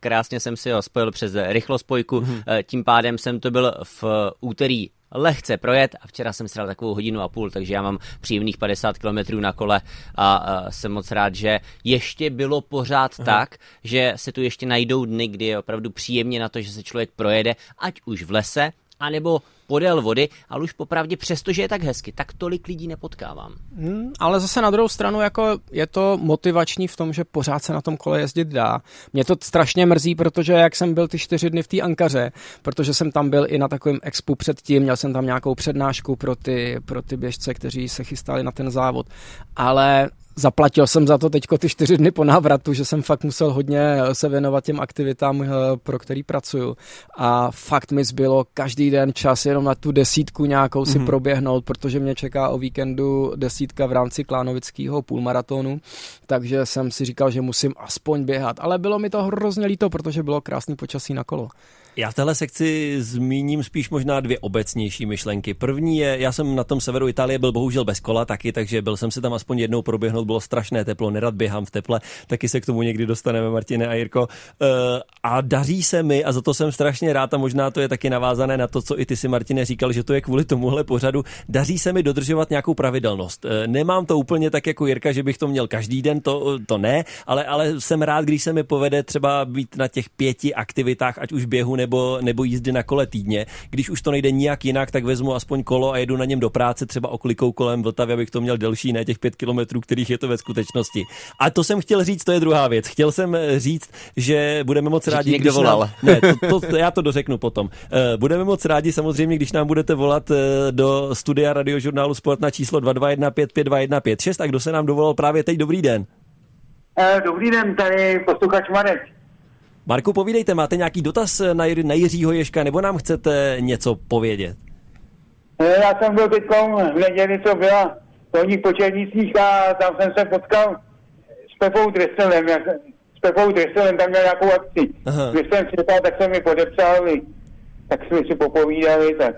S3: krásně jsem si ho spojil přes rychlospojku, mm-hmm. tím pádem jsem to byl v úterý lehce projet a včera jsem si dal takovou hodinu a půl, takže já mám příjemných 50 km na kole a, a jsem moc rád, že ještě bylo pořád Aha. tak, že se tu ještě najdou dny, kdy je opravdu příjemně na to, že se člověk projede, ať už v lese, anebo podél vody, ale už popravdě přesto, že je tak hezky, tak tolik lidí nepotkávám.
S2: Hmm, ale zase na druhou stranu jako je to motivační v tom, že pořád se na tom kole jezdit dá. Mě to strašně mrzí, protože jak jsem byl ty čtyři dny v té Ankaře, protože jsem tam byl i na takovém expu předtím, měl jsem tam nějakou přednášku pro ty, pro ty běžce, kteří se chystali na ten závod. Ale zaplatil jsem za to teďko ty čtyři dny po návratu, že jsem fakt musel hodně se věnovat těm aktivitám, eh, pro který pracuju. A fakt mi zbylo každý den čas jenom na tu desítku nějakou si mm-hmm. proběhnout, protože mě čeká o víkendu desítka v rámci klánovického půlmaratonu, takže jsem si říkal, že musím aspoň běhat. Ale bylo mi to hrozně líto, protože bylo krásný počasí na kolo.
S1: Já v téhle sekci zmíním spíš možná dvě obecnější myšlenky. První je, já jsem na tom severu Itálie byl bohužel bez kola taky, takže byl jsem se tam aspoň jednou proběhnout, bylo strašné teplo, nerad běhám v teple, taky se k tomu někdy dostaneme, Martine a Jirko. Uh, a daří se mi, a za to jsem strašně rád, a možná to je taky navázané na to, co i ty si, Martine, říkal, že to je kvůli tomuhle pořadu, daří se mi dodržovat nějakou pravidelnost. Uh, nemám to úplně tak jako Jirka, že bych to měl každý den, to, to ne, ale, ale jsem rád, když se mi povede třeba být na těch pěti aktivitách, ať už běhu nebo, nebo jízdy na kole týdně. Když už to nejde nijak jinak, tak vezmu aspoň kolo a jedu na něm do práce, třeba oklikou kolem Vltavy, abych to měl delší, ne těch pět kilometrů, kterých je to ve skutečnosti. A to jsem chtěl říct, to je druhá věc. Chtěl jsem eh, říct, že budeme moc rádi,
S3: někdo když volal. Nám,
S1: ne, to, to, já to dořeknu potom. Uh, budeme moc rádi samozřejmě, když nám budete volat uh, do studia radiožurnálu Sport na číslo 2215522156 a kdo se nám dovolal právě teď, dobrý den.
S4: Dobrý den, tady posluchač Marek.
S1: Marku, povídejte, máte nějaký dotaz na, na Jiřího Ješka, nebo nám chcete něco povědět?
S4: Já jsem byl teď v neděli, co byla polní početnicích a tam jsem se potkal s Pepou Dreselem. Jak, s Pepou Dreselem tam měl nějakou akci. Když jsem připal, tak jsem mi podepsal, tak jsme si popovídali, tak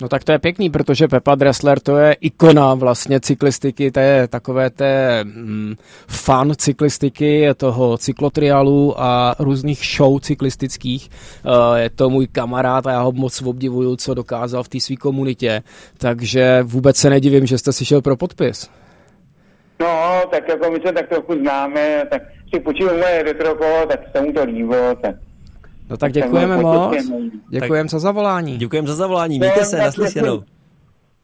S2: No tak to je pěkný, protože Pepa Dressler to je ikona vlastně cyklistiky, to je takové té mm, fan cyklistiky, toho cyklotrialu a různých show cyklistických. Uh, je to můj kamarád a já ho moc obdivuju, co dokázal v té své komunitě. Takže vůbec se nedivím, že jste si šel pro podpis.
S4: No, tak jako my se tak trochu známe, tak si počívám moje retro tak se mu to líbilo, tak
S2: No tak děkujeme moc. Děkujeme za zavolání.
S1: Děkujeme za zavolání. Mějte se, naslyšenou.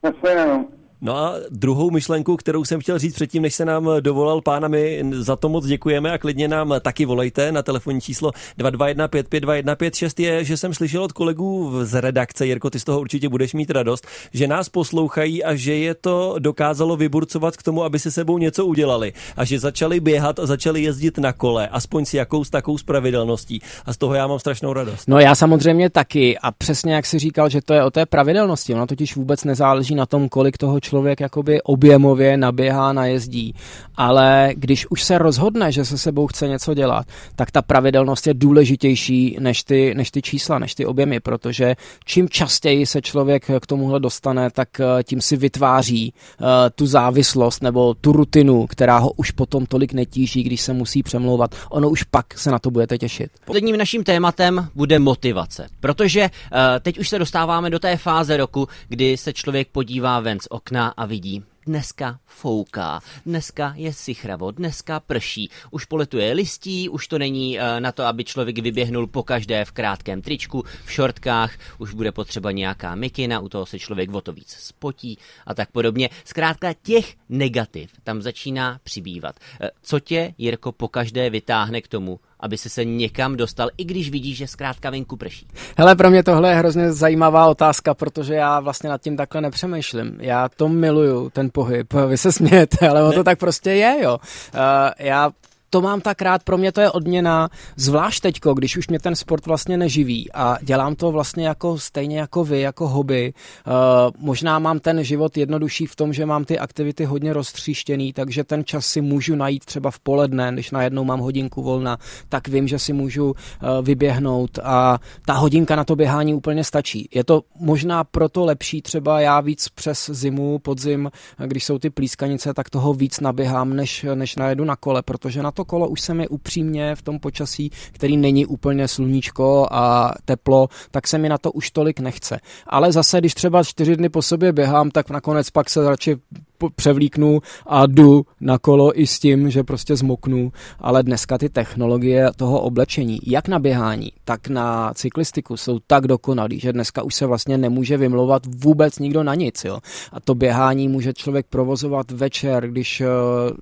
S1: Naslyšenou. No a druhou myšlenku, kterou jsem chtěl říct předtím, než se nám dovolal pána, my za to moc děkujeme a klidně nám taky volejte na telefonní číslo 221 je, že jsem slyšel od kolegů z redakce, Jirko, ty z toho určitě budeš mít radost, že nás poslouchají a že je to dokázalo vyburcovat k tomu, aby se sebou něco udělali a že začali běhat a začali jezdit na kole, aspoň s jakou s takovou spravedlností. A z toho já mám strašnou radost.
S2: No já samozřejmě taky a přesně jak si říkal, že to je o té pravidelnosti. Ono totiž vůbec nezáleží na tom, kolik toho člověka člověk jakoby objemově naběhá, najezdí, ale když už se rozhodne, že se sebou chce něco dělat, tak ta pravidelnost je důležitější než ty, než ty čísla, než ty objemy, protože čím častěji se člověk k tomuhle dostane, tak eh, tím si vytváří uh, tu závislost nebo tu rutinu, která ho už potom tolik netíží, když se musí přemlouvat. Ono už pak se na to budete těšit.
S3: Posledním naším tématem bude motivace, protože uh, teď už se dostáváme do té fáze roku, kdy se člověk podívá ven z okna a vidí, dneska fouká, dneska je sichravo, dneska prší, už poletuje listí, už to není uh, na to, aby člověk vyběhnul po každé v krátkém tričku, v šortkách, už bude potřeba nějaká mikina, u toho se člověk o to víc spotí a tak podobně. Zkrátka těch negativ tam začíná přibývat. Uh, co tě, Jirko, po každé vytáhne k tomu, aby si se někam dostal, i když vidíš, že zkrátka venku prší?
S2: Hele, pro mě tohle je hrozně zajímavá otázka, protože já vlastně nad tím takhle nepřemýšlím. Já to miluju, ten pohyb. Vy se smějete, ale to tak prostě je, jo. Uh, já to mám tak rád, pro mě to je odměna, zvlášť teďko, když už mě ten sport vlastně neživí a dělám to vlastně jako stejně jako vy, jako hobby. Uh, možná mám ten život jednodušší v tom, že mám ty aktivity hodně roztříštěný, takže ten čas si můžu najít třeba v poledne, když najednou mám hodinku volna, tak vím, že si můžu uh, vyběhnout a ta hodinka na to běhání úplně stačí. Je to možná proto lepší třeba já víc přes zimu, podzim, když jsou ty plískanice, tak toho víc naběhám, než, než najedu na kole, protože na to kolo už se mi upřímně v tom počasí, který není úplně sluníčko a teplo, tak se mi na to už tolik nechce. Ale zase, když třeba čtyři dny po sobě běhám, tak nakonec pak se radši převlíknu a jdu na kolo i s tím, že prostě zmoknu, ale dneska ty technologie toho oblečení, jak na běhání, tak na cyklistiku jsou tak dokonalý, že dneska už se vlastně nemůže vymlouvat vůbec nikdo na nic. Jo? A to běhání může člověk provozovat večer, když eh,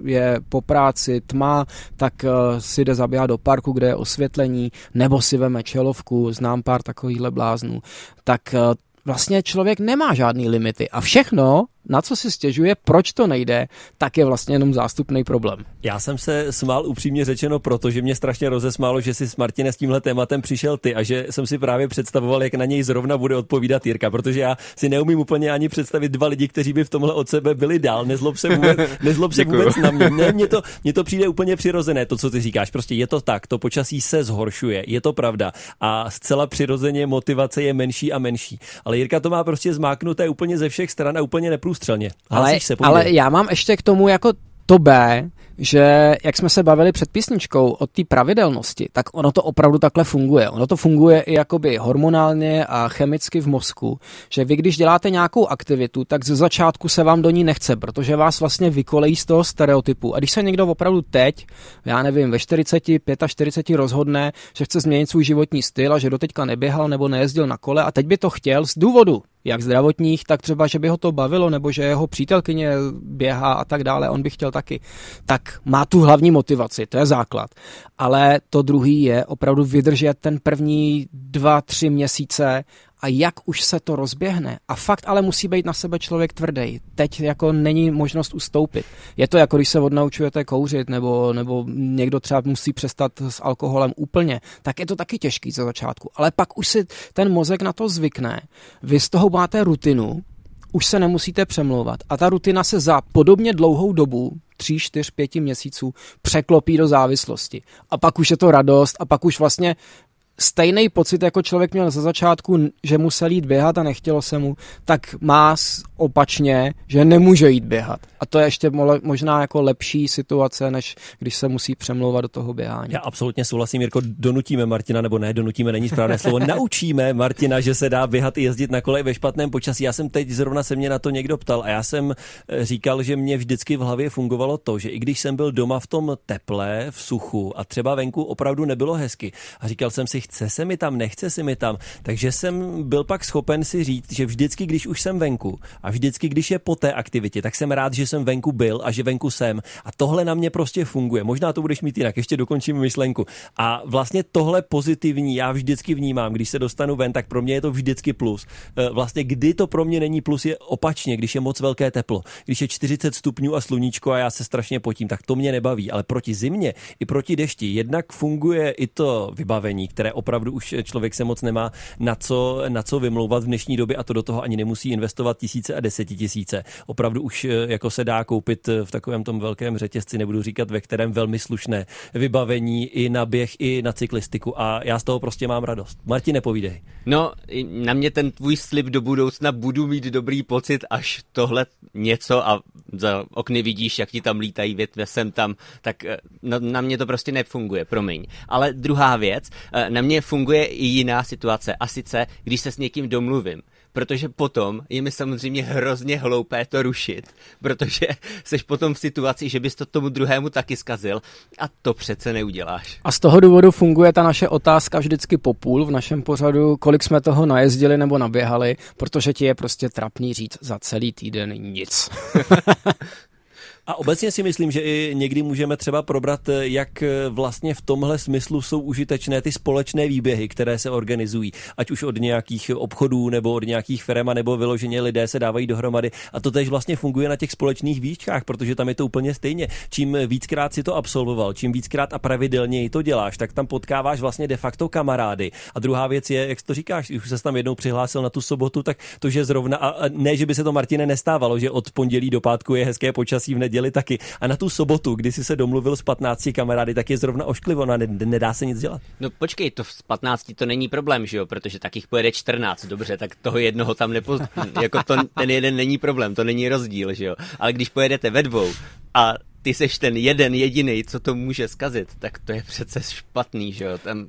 S2: je po práci tma, tak eh, si jde zaběhat do parku, kde je osvětlení, nebo si veme čelovku, znám pár takovýchhle bláznů. Tak eh, vlastně člověk nemá žádný limity a všechno na co si stěžuje, proč to nejde, tak je vlastně jenom zástupný problém.
S1: Já jsem se smál upřímně řečeno, protože mě strašně rozesmálo, že si s Martine s tímhle tématem přišel ty a že jsem si právě představoval, jak na něj zrovna bude odpovídat Jirka, protože já si neumím úplně ani představit dva lidi, kteří by v tomhle od sebe byli dál. Nezlob se vůbec, nezlob se vůbec na mě. Ne, mně, to, mně to přijde úplně přirozené, to, co ty říkáš. Prostě je to tak, to počasí se zhoršuje, je to pravda a zcela přirozeně motivace je menší a menší. Ale Jirka to má prostě zmáknuté úplně ze všech stran a úplně neprůstřelně neprůstřelně.
S2: Ale, se, ale já mám ještě k tomu jako to B, že jak jsme se bavili před písničkou o té pravidelnosti, tak ono to opravdu takhle funguje. Ono to funguje i jakoby hormonálně a chemicky v mozku, že vy když děláte nějakou aktivitu, tak ze začátku se vám do ní nechce, protože vás vlastně vykolejí z toho stereotypu. A když se někdo opravdu teď, já nevím, ve 40, 45 rozhodne, že chce změnit svůj životní styl a že doteďka neběhal nebo nejezdil na kole a teď by to chtěl z důvodu jak zdravotních, tak třeba, že by ho to bavilo, nebo že jeho přítelkyně běhá a tak dále, on by chtěl taky, tak má tu hlavní motivaci, to je základ. Ale to druhý je opravdu vydržet ten první dva, tři měsíce a jak už se to rozběhne. A fakt ale musí být na sebe člověk tvrdý. Teď jako není možnost ustoupit. Je to jako když se odnaučujete kouřit nebo, nebo někdo třeba musí přestat s alkoholem úplně, tak je to taky těžký za začátku. Ale pak už si ten mozek na to zvykne. Vy z toho máte rutinu, už se nemusíte přemlouvat. A ta rutina se za podobně dlouhou dobu, tří, čtyř, pěti měsíců, překlopí do závislosti. A pak už je to radost a pak už vlastně stejný pocit, jako člověk měl ze začátku, že musel jít běhat a nechtělo se mu, tak má opačně, že nemůže jít běhat. A to je ještě možná jako lepší situace, než když se musí přemlouvat do toho běhání.
S1: Já absolutně souhlasím, Jirko, donutíme Martina, nebo ne, donutíme není správné slovo, naučíme Martina, že se dá běhat i jezdit na kole ve špatném počasí. Já jsem teď zrovna se mě na to někdo ptal a já jsem eh, říkal, že mě vždycky v hlavě fungovalo to, že i když jsem byl doma v tom teple, v suchu a třeba venku opravdu nebylo hezky a říkal jsem si, chce se mi tam, nechce se mi tam. Takže jsem byl pak schopen si říct, že vždycky, když už jsem venku a vždycky, když je po té aktivitě, tak jsem rád, že jsem venku byl a že venku jsem. A tohle na mě prostě funguje. Možná to budeš mít jinak, ještě dokončím myšlenku. A vlastně tohle pozitivní já vždycky vnímám, když se dostanu ven, tak pro mě je to vždycky plus. E, vlastně kdy to pro mě není plus, je opačně, když je moc velké teplo. Když je 40 stupňů a sluníčko a já se strašně potím, tak to mě nebaví. Ale proti zimě i proti dešti jednak funguje i to vybavení, které opravdu už člověk se moc nemá na co, na co vymlouvat v dnešní době a to do toho ani nemusí investovat tisíce a desetitisíce. Opravdu už eh, jako se dá koupit eh, v takovém tom velkém řetězci, nebudu říkat ve kterém velmi slušné vybavení i na běh, i na cyklistiku a já z toho prostě mám radost. Martin, nepovídej.
S3: No, na mě ten tvůj slib do budoucna budu mít dobrý pocit, až tohle něco a za okny vidíš, jak ti tam lítají větve sem tam, tak eh, na, na mě to prostě nefunguje, promiň. Ale druhá věc, na mě funguje i jiná situace a sice, když se s někým domluvím protože potom je mi samozřejmě hrozně hloupé to rušit, protože seš potom v situaci, že bys to tomu druhému taky zkazil a to přece neuděláš.
S2: A z toho důvodu funguje ta naše otázka vždycky po půl v našem pořadu, kolik jsme toho najezdili nebo naběhali, protože ti je prostě trapný říct za celý týden nic.
S1: A obecně si myslím, že i někdy můžeme třeba probrat, jak vlastně v tomhle smyslu jsou užitečné ty společné výběhy, které se organizují, ať už od nějakých obchodů nebo od nějakých firm, nebo vyloženě lidé se dávají dohromady. A to tež vlastně funguje na těch společných výškách, protože tam je to úplně stejně. Čím víckrát si to absolvoval, čím víckrát a pravidelněji to děláš, tak tam potkáváš vlastně de facto kamarády. A druhá věc je, jak to říkáš, už se tam jednou přihlásil na tu sobotu, tak to, že zrovna, a ne, že by se to Martine nestávalo, že od pondělí do pátku je hezké počasí v neděli taky. A na tu sobotu, kdy jsi se domluvil s 15 kamarády, tak je zrovna ošklivo, no a ne, nedá se nic dělat.
S3: No počkej, to s 15 to není problém, že jo, protože tak jich pojede 14, dobře, tak toho jednoho tam nepo... jako to, ten jeden není problém, to není rozdíl, že jo. Ale když pojedete ve dvou a ty seš ten jeden jediný, co to může zkazit, tak to je přece špatný, že jo. Tam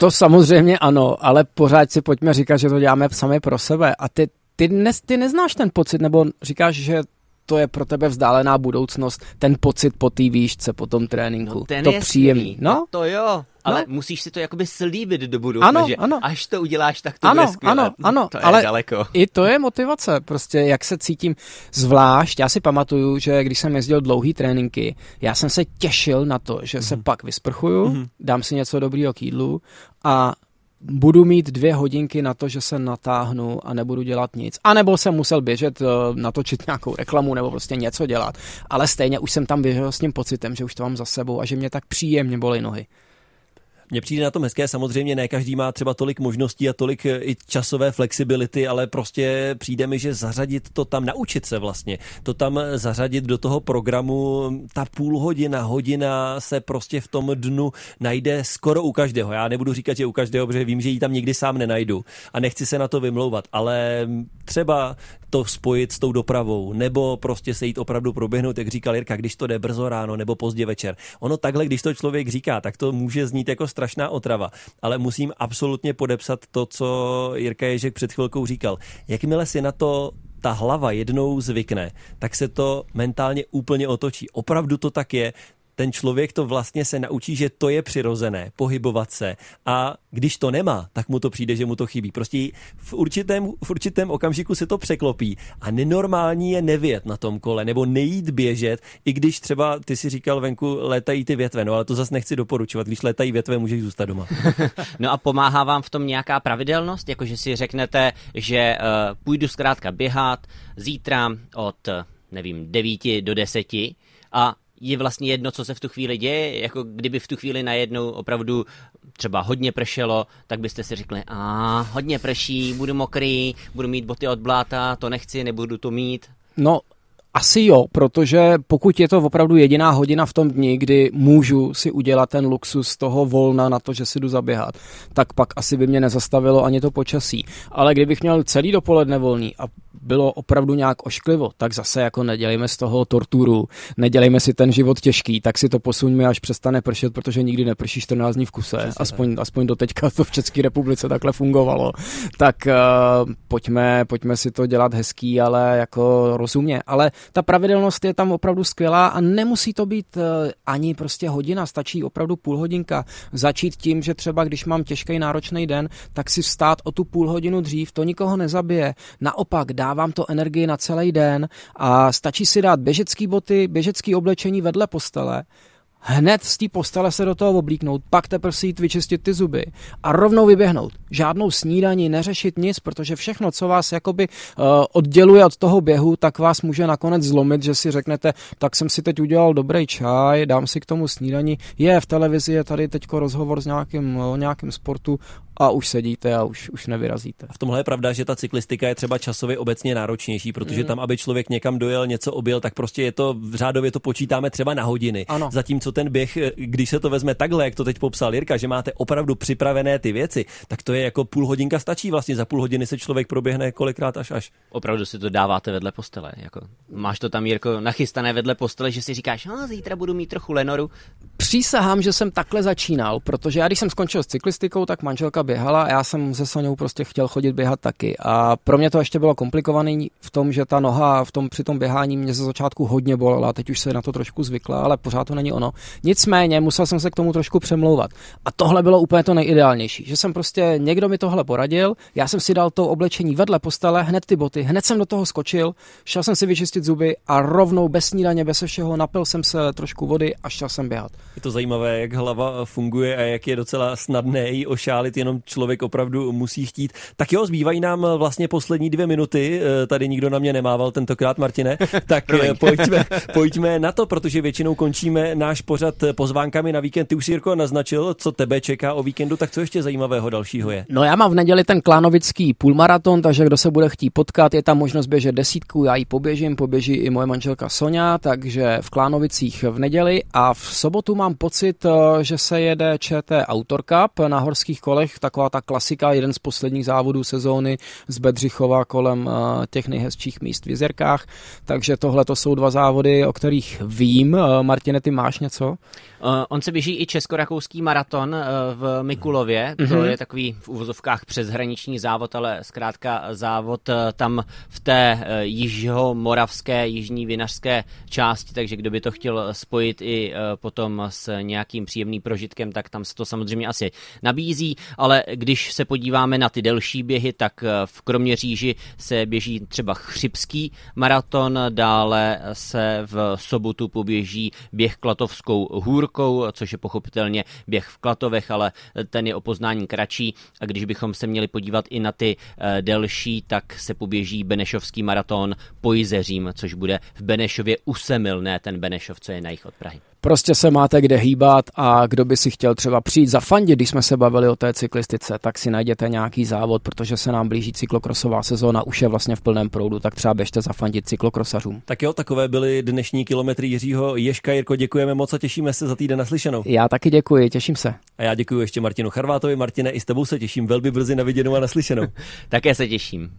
S2: to samozřejmě ano, ale pořád si pojďme říkat, že to děláme sami pro sebe. A ty, ty, ne, ty neznáš ten pocit, nebo říkáš, že to je pro tebe vzdálená budoucnost, ten pocit po té výšce, po tom tréninku. No,
S3: ten
S2: to
S3: je
S2: příjemný.
S3: No? To jo, ale no. musíš si to jakoby slíbit do budoucna,
S2: ano,
S3: že
S2: ano.
S3: až to uděláš, tak to
S2: ano,
S3: bude skvělé.
S2: Ano, ano,
S3: to je
S2: ale
S3: daleko.
S2: i to je motivace, prostě jak se cítím zvlášť. Já si pamatuju, že když jsem jezdil dlouhý tréninky, já jsem se těšil na to, že mm-hmm. se mhm. pak vysprchuju, mm-hmm. dám si něco dobrýho k jídlu a budu mít dvě hodinky na to, že se natáhnu a nebudu dělat nic. A nebo jsem musel běžet, eh, natočit nějakou reklamu nebo prostě něco dělat. Ale stejně už jsem tam běžel s tím pocitem, že už to mám za sebou a že mě tak příjemně bolí nohy.
S1: Mně přijde na tom hezké, samozřejmě ne každý má třeba tolik možností a tolik eh, i časové flexibility, ale prostě přijde mi, že zařadit to tam, naučit se vlastně, to tam eh, zařadit do toho programu, ta půl hodina, hodina se prostě v tom dnu najde skoro u každého. Já nebudu říkat, že u každého, protože vím, že ji tam nikdy sám nenajdu a nechci se na to vymlouvat, ale třeba to spojit s tou dopravou, nebo prostě se jít opravdu proběhnout, jak říkal Jirka, když to jde brzo ráno nebo pozdě večer. Ono takhle, když to člověk říká, tak to může znít jako strašná otrava, ale musím absolutně podepsat to, co Jirka Ježek před chvilkou říkal. Jakmile si na to ta hlava jednou zvykne, tak se to mentálně úplně otočí. Opravdu to tak je ten člověk to vlastně se naučí, že to je přirozené, pohybovat se. A když to nemá, tak mu to přijde, že mu to chybí. Prostě v určitém, v určitém okamžiku se to překlopí. A nenormální je nevět na tom kole nebo nejít běžet, i když třeba ty si říkal venku létají ty větve, no ale to zase nechci doporučovat, když létají větve, můžeš zůstat doma.
S3: no a pomáhá vám v tom nějaká pravidelnost, jakože si řeknete, že uh, půjdu zkrátka běhat zítra od nevím, 9 do 10 a je vlastně jedno, co se v tu chvíli děje, jako kdyby v tu chvíli najednou opravdu třeba hodně pršelo, tak byste si řekli, a hodně prší, budu mokrý, budu mít boty od bláta, to nechci, nebudu to mít.
S2: No, asi jo, protože pokud je to opravdu jediná hodina v tom dni, kdy můžu si udělat ten luxus toho volna na to, že si jdu zaběhat, tak pak asi by mě nezastavilo ani to počasí. Ale kdybych měl celý dopoledne volný a bylo opravdu nějak ošklivo, tak zase jako nedělejme z toho torturu, nedělejme si ten život těžký, tak si to posuňme, až přestane pršet, protože nikdy neprší 14 dní v kuse, aspoň, aspoň do teďka to v České republice takhle fungovalo. Tak uh, pojďme, pojďme si to dělat hezký, ale jako rozumně. Ale ta pravidelnost je tam opravdu skvělá a nemusí to být uh, ani prostě hodina, stačí opravdu půl hodinka. Začít tím, že třeba když mám těžký náročný den, tak si vstát o tu půl hodinu dřív, to nikoho nezabije. Naopak dá vám to energii na celý den a stačí si dát běžecký boty, běžecký oblečení vedle postele hned z té postele se do toho oblíknout, pak teprve si jít vyčistit ty zuby a rovnou vyběhnout. Žádnou snídaní, neřešit nic, protože všechno, co vás jakoby uh, odděluje od toho běhu, tak vás může nakonec zlomit, že si řeknete, tak jsem si teď udělal dobrý čaj, dám si k tomu snídaní. Je, v televizi je tady teď rozhovor s nějakým, nějakým sportu a už sedíte a už, už nevyrazíte.
S1: V tomhle je pravda, že ta cyklistika je třeba časově obecně náročnější, protože mm. tam, aby člověk někam dojel, něco objel, tak prostě je to, v řádově to počítáme třeba na hodiny.
S2: Ano.
S1: Zatímco ten běh, když se to vezme takhle, jak to teď popsal Jirka, že máte opravdu připravené ty věci, tak to je jako půl hodinka stačí vlastně, za půl hodiny se člověk proběhne kolikrát až až.
S3: Opravdu si to dáváte vedle postele, jako máš to tam Jirko nachystané vedle postele, že si říkáš, no, zítra budu mít trochu lenoru.
S2: Přísahám, že jsem takhle začínal, protože já když jsem skončil s cyklistikou, tak manželka běhala a já jsem se Soňou prostě chtěl chodit běhat taky. A pro mě to ještě bylo komplikovaný v tom, že ta noha v tom, při tom běhání mě ze začátku hodně bolela, teď už se na to trošku zvykla, ale pořád to není ono. Nicméně musel jsem se k tomu trošku přemlouvat. A tohle bylo úplně to nejideálnější, že jsem prostě, někdo mi tohle poradil, já jsem si dal to oblečení vedle postele, hned ty boty, hned jsem do toho skočil, šel jsem si vyčistit zuby a rovnou bez snídaně, bez všeho, napil jsem se trošku vody a šel jsem běhat.
S1: Je to zajímavé, jak hlava funguje a jak je docela snadné ji ošálit, jenom člověk opravdu musí chtít. Tak jo, zbývají nám vlastně poslední dvě minuty, eh, tady nikdo na mě nemával tentokrát, Martine, tak eh, pojďme, pojďme na to, protože většinou končíme náš pořad pozvánkami na víkend. Ty už si, Jirko, naznačil, co tebe čeká o víkendu, tak co ještě zajímavého dalšího je?
S2: No já mám v neděli ten klánovický půlmaraton, takže kdo se bude chtít potkat, je tam možnost běžet desítku, já ji poběžím, poběží i moje manželka Sonja, takže v Klánovicích v neděli a v sobotu mám pocit, eh, že se jede ČT Autor Cup na horských kolech, taková ta klasika, jeden z posledních závodů sezóny z Bedřichova kolem eh, těch nejhezčích míst v Jezerkách, takže tohle to jsou dva závody, o kterých vím. Eh, Martine, ty máš něco?
S3: Uh, on se běží i česko-rakouský maraton v Mikulově, mm-hmm. to mhm. je takový v uvozovkách přeshraniční závod, ale zkrátka závod tam v té uh, jižomoravské, jižní vinařské části, takže kdo by to chtěl spojit i potom s nějakým příjemným prožitkem, tak tam se to samozřejmě asi nabízí, ale když se podíváme na ty delší běhy, tak uh, v Kroměříži se běží třeba chřipský maraton, dále se v sobotu poběží běh Klatovskou hůrkou, což je pochopitelně běh v Klatovech, ale ten je o poznání kratší. A když bychom se měli podívat i na ty eh, delší, tak se poběží Benešovský maraton po Jizeřím, což bude v Benešově u Semil, ne ten Benešov, co je na jich od Prahy.
S2: Prostě se máte kde hýbat a kdo by si chtěl třeba přijít za fandit, když jsme se bavili o té cyklistice, tak si najděte nějaký závod, protože se nám blíží cyklokrosová sezóna, už je vlastně v plném proudu, tak třeba běžte zafandit cyklokrosařům.
S1: Tak jo, takové byly dnešní kilometry Jiřího Ješka. Jirko, děkujeme moc a těšíme se za týden naslyšenou.
S2: Já taky děkuji, těším se.
S1: A já děkuji ještě Martinu Charvátovi. Martine, i s tebou se těším velmi brzy na viděnou a naslyšenou.
S3: Také se těším.